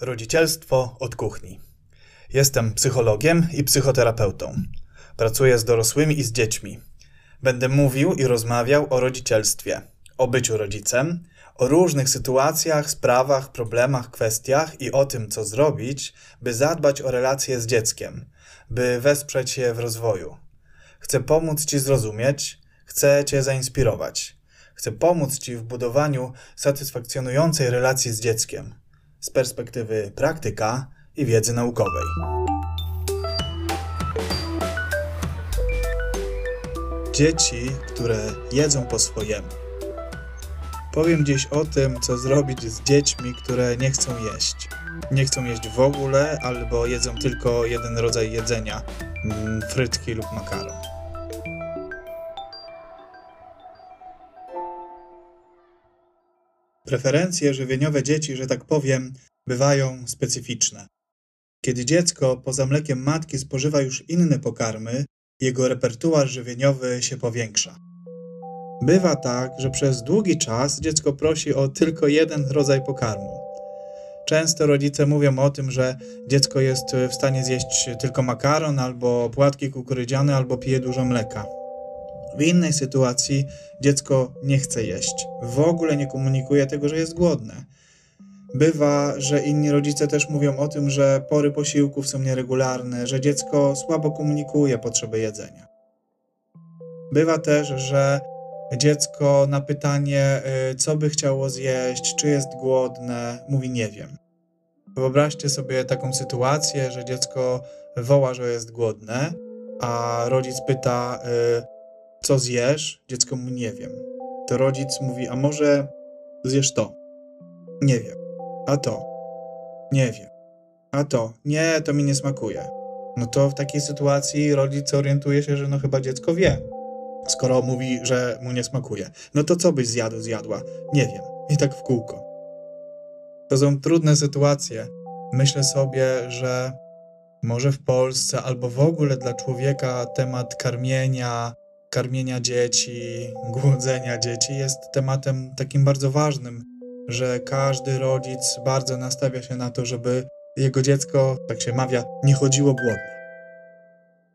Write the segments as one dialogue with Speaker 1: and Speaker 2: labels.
Speaker 1: Rodzicielstwo od kuchni. Jestem psychologiem i psychoterapeutą. Pracuję z dorosłymi i z dziećmi. Będę mówił i rozmawiał o rodzicielstwie, o byciu rodzicem, o różnych sytuacjach, sprawach, problemach, kwestiach i o tym, co zrobić, by zadbać o relacje z dzieckiem, by wesprzeć je w rozwoju. Chcę pomóc Ci zrozumieć, chcę Cię zainspirować. Chcę pomóc Ci w budowaniu satysfakcjonującej relacji z dzieckiem z perspektywy praktyka i wiedzy naukowej. Dzieci, które jedzą po swojemu. Powiem dziś o tym, co zrobić z dziećmi, które nie chcą jeść. Nie chcą jeść w ogóle, albo jedzą tylko jeden rodzaj jedzenia mm, frytki lub makaron. Preferencje żywieniowe dzieci, że tak powiem, bywają specyficzne. Kiedy dziecko poza mlekiem matki spożywa już inne pokarmy, jego repertuar żywieniowy się powiększa. Bywa tak, że przez długi czas dziecko prosi o tylko jeden rodzaj pokarmu. Często rodzice mówią o tym, że dziecko jest w stanie zjeść tylko makaron, albo płatki kukurydziane, albo pije dużo mleka. W innej sytuacji dziecko nie chce jeść, w ogóle nie komunikuje tego, że jest głodne. Bywa, że inni rodzice też mówią o tym, że pory posiłków są nieregularne, że dziecko słabo komunikuje potrzeby jedzenia. Bywa też, że dziecko na pytanie, y, co by chciało zjeść, czy jest głodne, mówi nie wiem. Wyobraźcie sobie taką sytuację, że dziecko woła, że jest głodne, a rodzic pyta, y, co zjesz? Dziecko mu nie wiem. To rodzic mówi, a może zjesz to? Nie wiem. A to? Nie wiem. A to? Nie, to mi nie smakuje. No to w takiej sytuacji rodzic orientuje się, że no chyba dziecko wie. Skoro mówi, że mu nie smakuje. No to co byś zjadł, zjadła? Nie wiem. I tak w kółko. To są trudne sytuacje. Myślę sobie, że może w Polsce albo w ogóle dla człowieka temat karmienia, karmienia dzieci, głodzenia dzieci jest tematem takim bardzo ważnym, że każdy rodzic bardzo nastawia się na to, żeby jego dziecko, tak się mawia, nie chodziło głodne.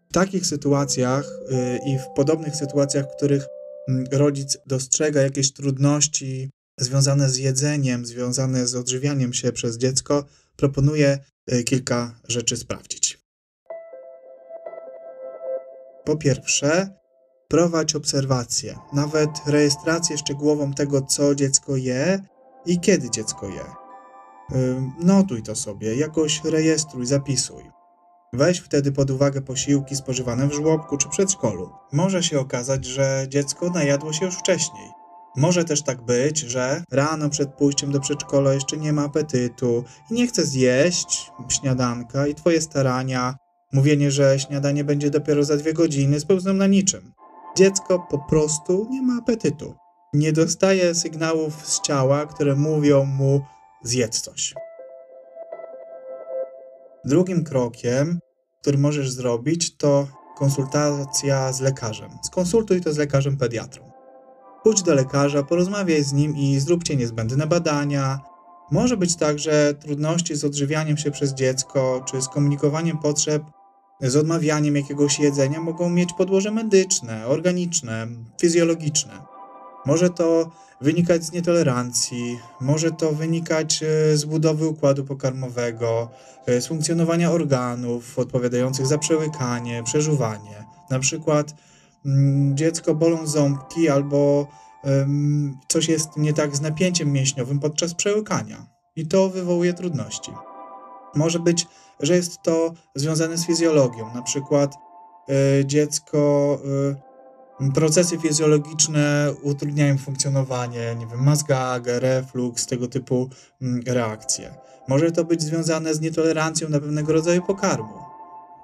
Speaker 1: W takich sytuacjach yy, i w podobnych sytuacjach, w których yy, rodzic dostrzega jakieś trudności związane z jedzeniem, związane z odżywianiem się przez dziecko, proponuję yy, kilka rzeczy sprawdzić. Po pierwsze, Prowadź obserwację, nawet rejestrację szczegółową tego, co dziecko je i kiedy dziecko je. Notuj to sobie, jakoś rejestruj, zapisuj. Weź wtedy pod uwagę posiłki spożywane w żłobku czy przedszkolu. Może się okazać, że dziecko najadło się już wcześniej. Może też tak być, że rano przed pójściem do przedszkola jeszcze nie ma apetytu i nie chce zjeść śniadanka i twoje starania, mówienie, że śniadanie będzie dopiero za dwie godziny, spełzną na niczym. Dziecko po prostu nie ma apetytu. Nie dostaje sygnałów z ciała, które mówią mu zjedz coś. Drugim krokiem, który możesz zrobić, to konsultacja z lekarzem. Skonsultuj to z lekarzem pediatrą. Pójdź do lekarza, porozmawiaj z nim i zróbcie niezbędne badania. Może być tak, że trudności z odżywianiem się przez dziecko czy z komunikowaniem potrzeb z odmawianiem jakiegoś jedzenia mogą mieć podłoże medyczne, organiczne, fizjologiczne. Może to wynikać z nietolerancji, może to wynikać e, z budowy układu pokarmowego, e, z funkcjonowania organów odpowiadających za przełykanie, przeżuwanie. Na przykład mm, dziecko bolą ząbki albo coś jest nie tak z napięciem mięśniowym podczas przełykania i to wywołuje trudności. Może być, że jest to związane z fizjologią, na przykład y, dziecko, y, procesy fizjologiczne utrudniają funkcjonowanie, nie wiem, mazgagę, refluks, tego typu y, reakcje. Może to być związane z nietolerancją na pewnego rodzaju pokarmu,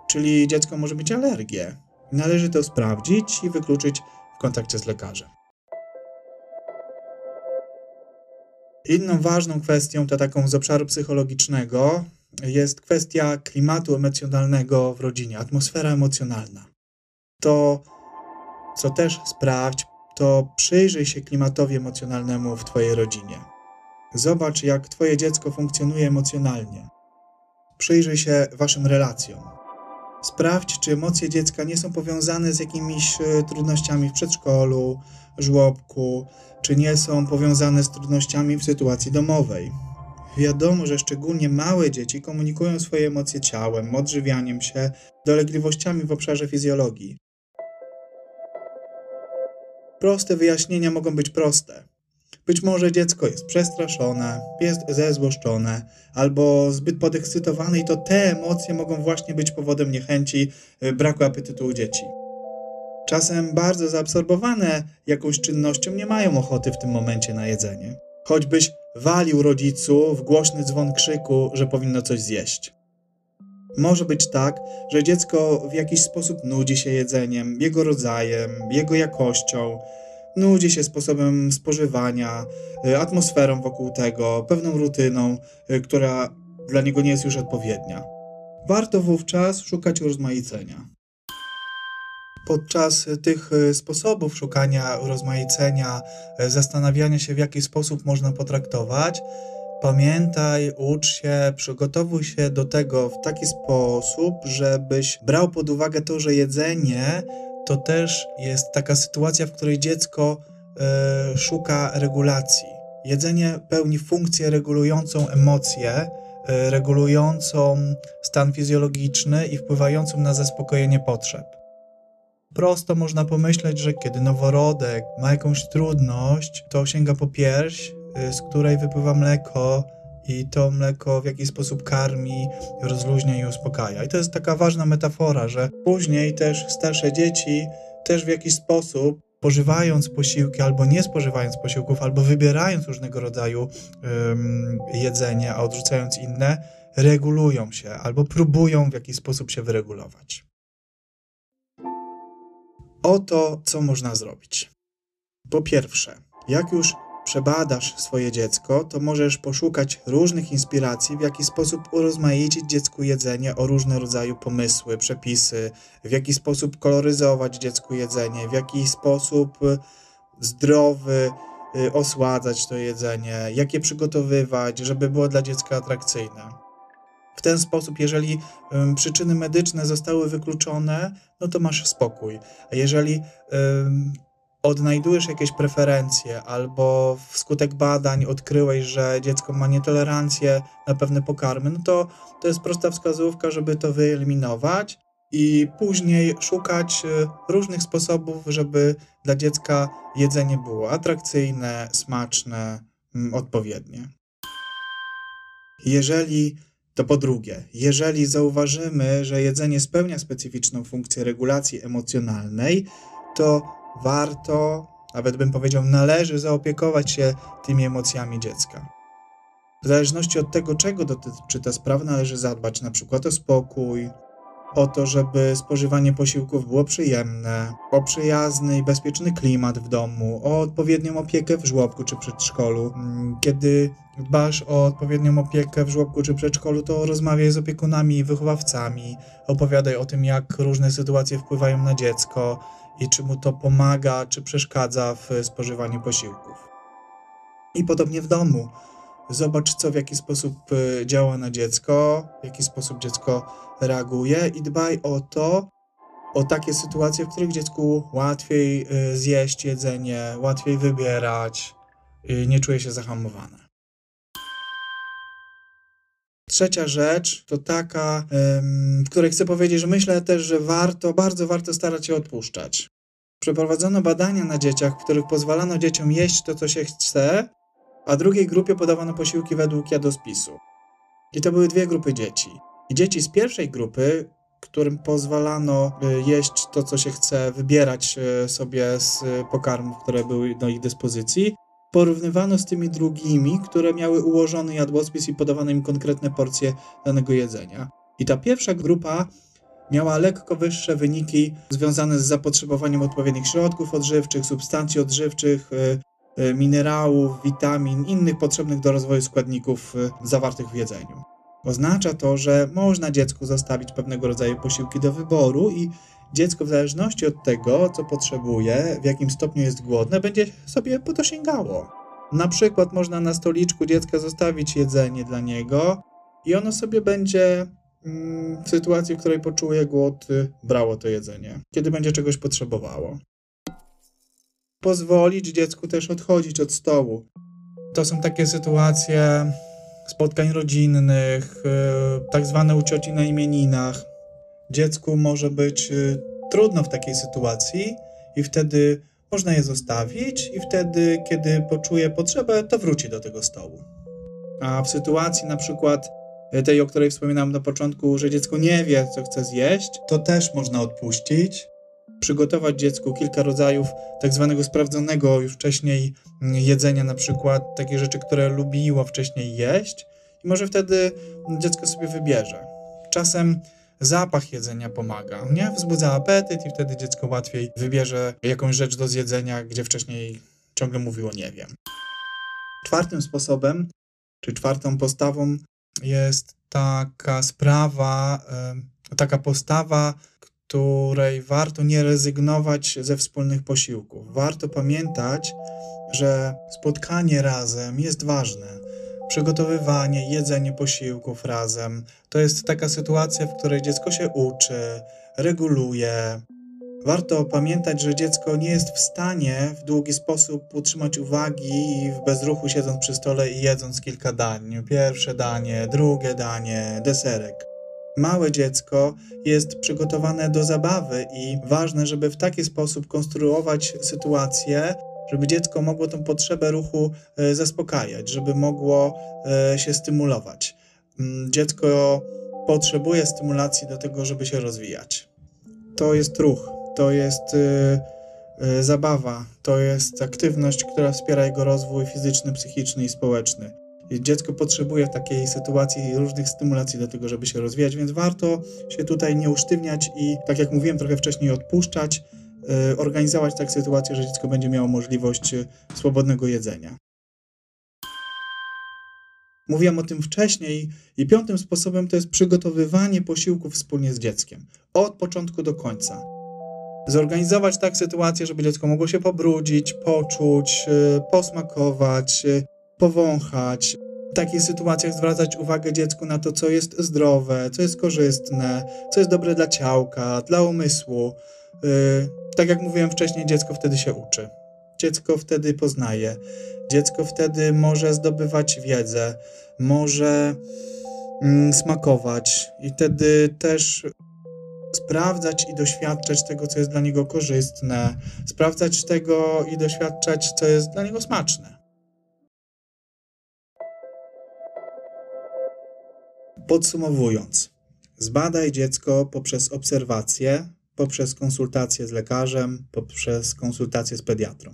Speaker 1: czyli dziecko może mieć alergię. Należy to sprawdzić i wykluczyć w kontakcie z lekarzem. Inną ważną kwestią, to taką z obszaru psychologicznego, jest kwestia klimatu emocjonalnego w rodzinie, atmosfera emocjonalna. To, co też sprawdź, to przyjrzyj się klimatowi emocjonalnemu w Twojej rodzinie. Zobacz, jak Twoje dziecko funkcjonuje emocjonalnie. Przyjrzyj się Waszym relacjom. Sprawdź, czy emocje dziecka nie są powiązane z jakimiś e, trudnościami w przedszkolu, żłobku, czy nie są powiązane z trudnościami w sytuacji domowej. Wiadomo, że szczególnie małe dzieci komunikują swoje emocje ciałem, odżywianiem się, dolegliwościami w obszarze fizjologii. Proste wyjaśnienia mogą być proste. Być może dziecko jest przestraszone, jest zezłoszczone albo zbyt podekscytowane i to te emocje mogą właśnie być powodem niechęci, y, braku apetytu u dzieci. Czasem bardzo zaabsorbowane jakąś czynnością nie mają ochoty w tym momencie na jedzenie. Choćbyś walił rodziców głośny dzwon krzyku, że powinno coś zjeść. Może być tak, że dziecko w jakiś sposób nudzi się jedzeniem, jego rodzajem, jego jakością, nudzi się sposobem spożywania, y, atmosferą wokół tego, pewną rutyną, y, która dla niego nie jest już odpowiednia. Warto wówczas szukać urozmaicenia. Podczas tych y, sposobów szukania urozmaicenia, zastanawiania się, w jaki sposób można potraktować, Pamiętaj, ucz się, przygotowuj się do tego w taki sposób, żebyś brał pod uwagę to, że jedzenie to też jest taka sytuacja, w której dziecko y, szuka regulacji. Jedzenie pełni funkcję regulującą emocje, regulującą stan fizjologiczny i wpływającą na zaspokojenie potrzeb. Prosto można pomyśleć, że kiedy noworodek ma jakąś trudność, to sięga po pierś, y, z której wypływa mleko, i to mleko w jakiś sposób karmi, rozluźnia i uspokaja. I to jest taka ważna metafora, że później też starsze dzieci też w jakiś sposób spożywając posiłki, albo nie spożywając posiłków, albo wybierając różnego rodzaju um, jedzenie, a odrzucając inne, regulują się albo próbują w jakiś sposób się wyregulować. Oto, co można zrobić. Po pierwsze, jak już przebadasz swoje dziecko, to możesz poszukać różnych inspiracji, w jaki sposób urozmaicić dziecku jedzenie o różne rodzaju pomysły, przepisy, w jaki sposób koloryzować dziecku jedzenie, w jaki sposób y, zdrowy y, osładzać to jedzenie, jak je przygotowywać, żeby było dla dziecka atrakcyjne. W ten sposób, jeżeli przyczyny medyczne zostały wykluczone, no to masz spokój. A jeżeli odnajdujesz jakieś preferencje albo wskutek badań odkryłeś, że dziecko ma nietolerancję na pewne pokarmy, no to to jest prosta wskazówka, żeby to wyeliminować i później szukać y, różnych sposobów, żeby dla dziecka jedzenie było atrakcyjne, smaczne, mm, odpowiednie. Jeżeli to po drugie, jeżeli zauważymy, że jedzenie spełnia specyficzną funkcję regulacji emocjonalnej, to warto, nawet bym powiedział, należy zaopiekować się tymi emocjami dziecka. W zależności od tego, czego dotyczy ta sprawa, należy zadbać na przykład o spokój, o to, żeby spożywanie posiłków było przyjemne, o przyjazny i bezpieczny klimat w domu, o odpowiednią opiekę w żłobku czy przedszkolu. Mm, kiedy dbasz o odpowiednią opiekę w żłobku czy przedszkolu, to rozmawiaj z opiekunami i wychowawcami, opowiadaj o tym, jak różne sytuacje wpływają na dziecko, i czy mu to pomaga, czy przeszkadza w spożywaniu posiłków. I podobnie w domu. Zobacz, co w jaki sposób y, działa na dziecko, w jaki sposób dziecko reaguje, i dbaj o to, o takie sytuacje, w których dziecku łatwiej y, zjeść jedzenie, łatwiej wybierać, nie czuje się zahamowane. Trzecia rzecz to taka, w której chcę powiedzieć, że myślę też, że warto, bardzo warto starać się odpuszczać. Przeprowadzono badania na dzieciach, w których pozwalano dzieciom jeść to, co się chce, a drugiej grupie podawano posiłki według jadłospisu. I to były dwie grupy dzieci. I dzieci z pierwszej grupy, którym pozwalano y, jeść to, co się chce, wybierać y, sobie z pokarmów, które były do ich dyspozycji, porównywano z tymi drugimi, które miały ułożony jadłospis i podawano im konkretne porcje danego jedzenia. I ta pierwsza grupa miała lekko wyższe wyniki związane z zapotrzebowaniem odpowiednich środków odżywczych, substancji odżywczych, y, minerałów, witamin, innych potrzebnych do rozwoju składników y, zawartych w jedzeniu. Oznacza to, że można dziecku zostawić pewnego rodzaju posiłki do wyboru i dziecko w zależności od tego, co potrzebuje, w jakim stopniu jest głodne, będzie sobie po to sięgało. Na przykład można na stoliczku dziecka zostawić jedzenie dla niego i ono sobie będzie mm, w sytuacji, w której poczuje głód, brało to jedzenie, kiedy będzie czegoś potrzebowało. Pozwolić dziecku też odchodzić od stołu. To są takie sytuacje spotkań rodzinnych, y, tak zwane u na imieninach. Dziecku może być y, trudno w takiej sytuacji i wtedy można je zostawić i wtedy, kiedy poczuje potrzebę, to wróci do tego stołu. A w sytuacji na przykład tej, o której wspominałem na początku, że dziecko nie wie, co chce zjeść, to też można odpuścić. Przygotować dziecku kilka rodzajów tak zwanego sprawdzonego już wcześniej jedzenia, na przykład takie rzeczy, które lubiło wcześniej jeść, i może wtedy dziecko sobie wybierze. Czasem zapach jedzenia pomaga, nie? Wzbudza apetyt i wtedy dziecko łatwiej wybierze jakąś rzecz do zjedzenia, gdzie wcześniej ciągle mówiło nie wiem. Czwartym sposobem, czy czwartą postawą jest taka sprawa, taka postawa, której warto nie rezygnować ze wspólnych posiłków. Warto pamiętać, że spotkanie razem jest ważne przygotowywanie, jedzenie posiłków razem. To jest taka sytuacja, w której dziecko się uczy, reguluje. Warto pamiętać, że dziecko nie jest w stanie w długi sposób utrzymać uwagi w bezruchu siedząc przy stole i jedząc kilka dań. Pierwsze danie, drugie danie, deserek. Małe dziecko jest przygotowane do zabawy i ważne, żeby w taki sposób konstruować sytuację, żeby dziecko mogło tę potrzebę ruchu e, zaspokajać, żeby mogło e, się stymulować. Mm, dziecko potrzebuje stymulacji do tego, żeby się rozwijać. To jest ruch, to jest e, zabawa, to jest aktywność, która wspiera jego rozwój fizyczny, psychiczny i społeczny. Dziecko potrzebuje takiej sytuacji różnych stymulacji do tego, żeby się rozwijać, więc warto się tutaj nie usztywniać i, tak jak mówiłem trochę wcześniej, odpuszczać, E, organizować tak sytuację, że dziecko będzie miało możliwość e, swobodnego jedzenia. Mówiłem o tym wcześniej i piątym sposobem to jest przygotowywanie posiłków wspólnie z dzieckiem. Od początku do końca. Zorganizować tak sytuację, żeby dziecko mogło się pobrudzić, poczuć, e, posmakować, powąchać. W takich sytuacjach zwracać uwagę dziecku na to, co jest zdrowe, co jest korzystne, co jest dobre dla ciałka, dla umysłu. Tak jak mówiłem wcześniej, dziecko wtedy się uczy. Dziecko wtedy poznaje. Dziecko wtedy może zdobywać wiedzę, może mm, smakować i wtedy też sprawdzać i doświadczać tego, co jest dla niego korzystne, sprawdzać tego i doświadczać, co jest dla niego smaczne. Podsumowując, zbadaj dziecko poprzez obserwację, poprzez konsultacje z lekarzem, poprzez konsultacje z pediatrą.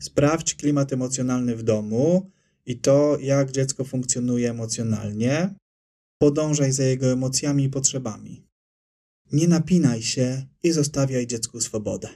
Speaker 1: Sprawdź klimat emocjonalny w domu i to, jak dziecko funkcjonuje emocjonalnie. Podążaj za jego emocjami i potrzebami. Nie napinaj się i zostawiaj dziecku swobodę.